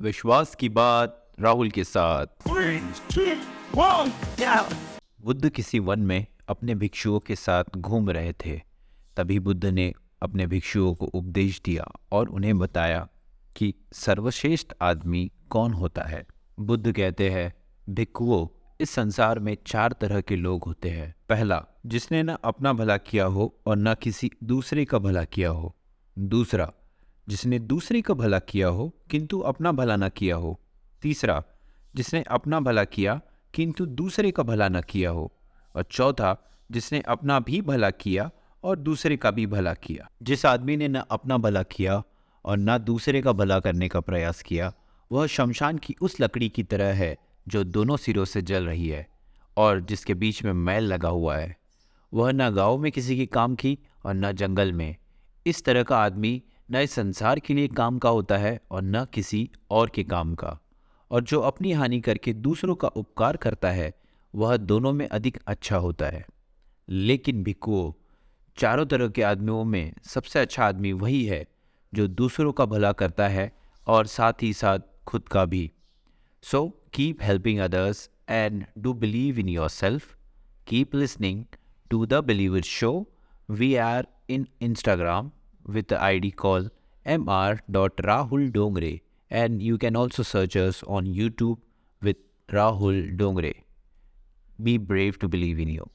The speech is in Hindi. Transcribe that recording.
विश्वास की बात राहुल के साथ। बुद्ध किसी वन में अपने भिक्षुओं के साथ घूम रहे थे। तभी बुद्ध ने अपने भिक्षुओं को उपदेश दिया और उन्हें बताया कि सर्वश्रेष्ठ आदमी कौन होता है। बुद्ध कहते हैं भिक्षुओं इस संसार में चार तरह के लोग होते हैं। पहला, जिसने न अपना भला किया हो और न किसी दूसरे का भला किया हो। दूसरा जिसने दूसरे का भला किया हो, किंतु अपना भला न किया हो। तीसरा, जिसने अपना भला किया, किंतु दूसरे का भला न किया हो। और चौथा, जिसने अपना भी भला किया और दूसरे का भी भला किया। जिस आदमी ने न अपना भला किया और न दूसरे का भला करने का प्रयास किया, वह शमशान की उस लकड़ी की तरह है जो दोनों सिरों से जल रही है और जिसके बीच में मैल लगा हुआ है। वह न गाँव में किसी के काम की और न जंगल में। इस तरह का आदमी न इस संसार के लिए काम का होता है और न किसी और के काम का। और जो अपनी हानि करके दूसरों का उपकार करता है, वह दोनों में अधिक अच्छा होता है। लेकिन भिक्कुओं चारों तरह के आदमियों में सबसे अच्छा आदमी वही है, जो दूसरों का भला करता है और साथ ही साथ खुद का भी। So keep helping others and do believe in yourself keep listening to the believer show we are in Instagram with the ID call mr.rahul dongre and you can also search us on YouTube with Rahul Dongre. Be brave to believe in you.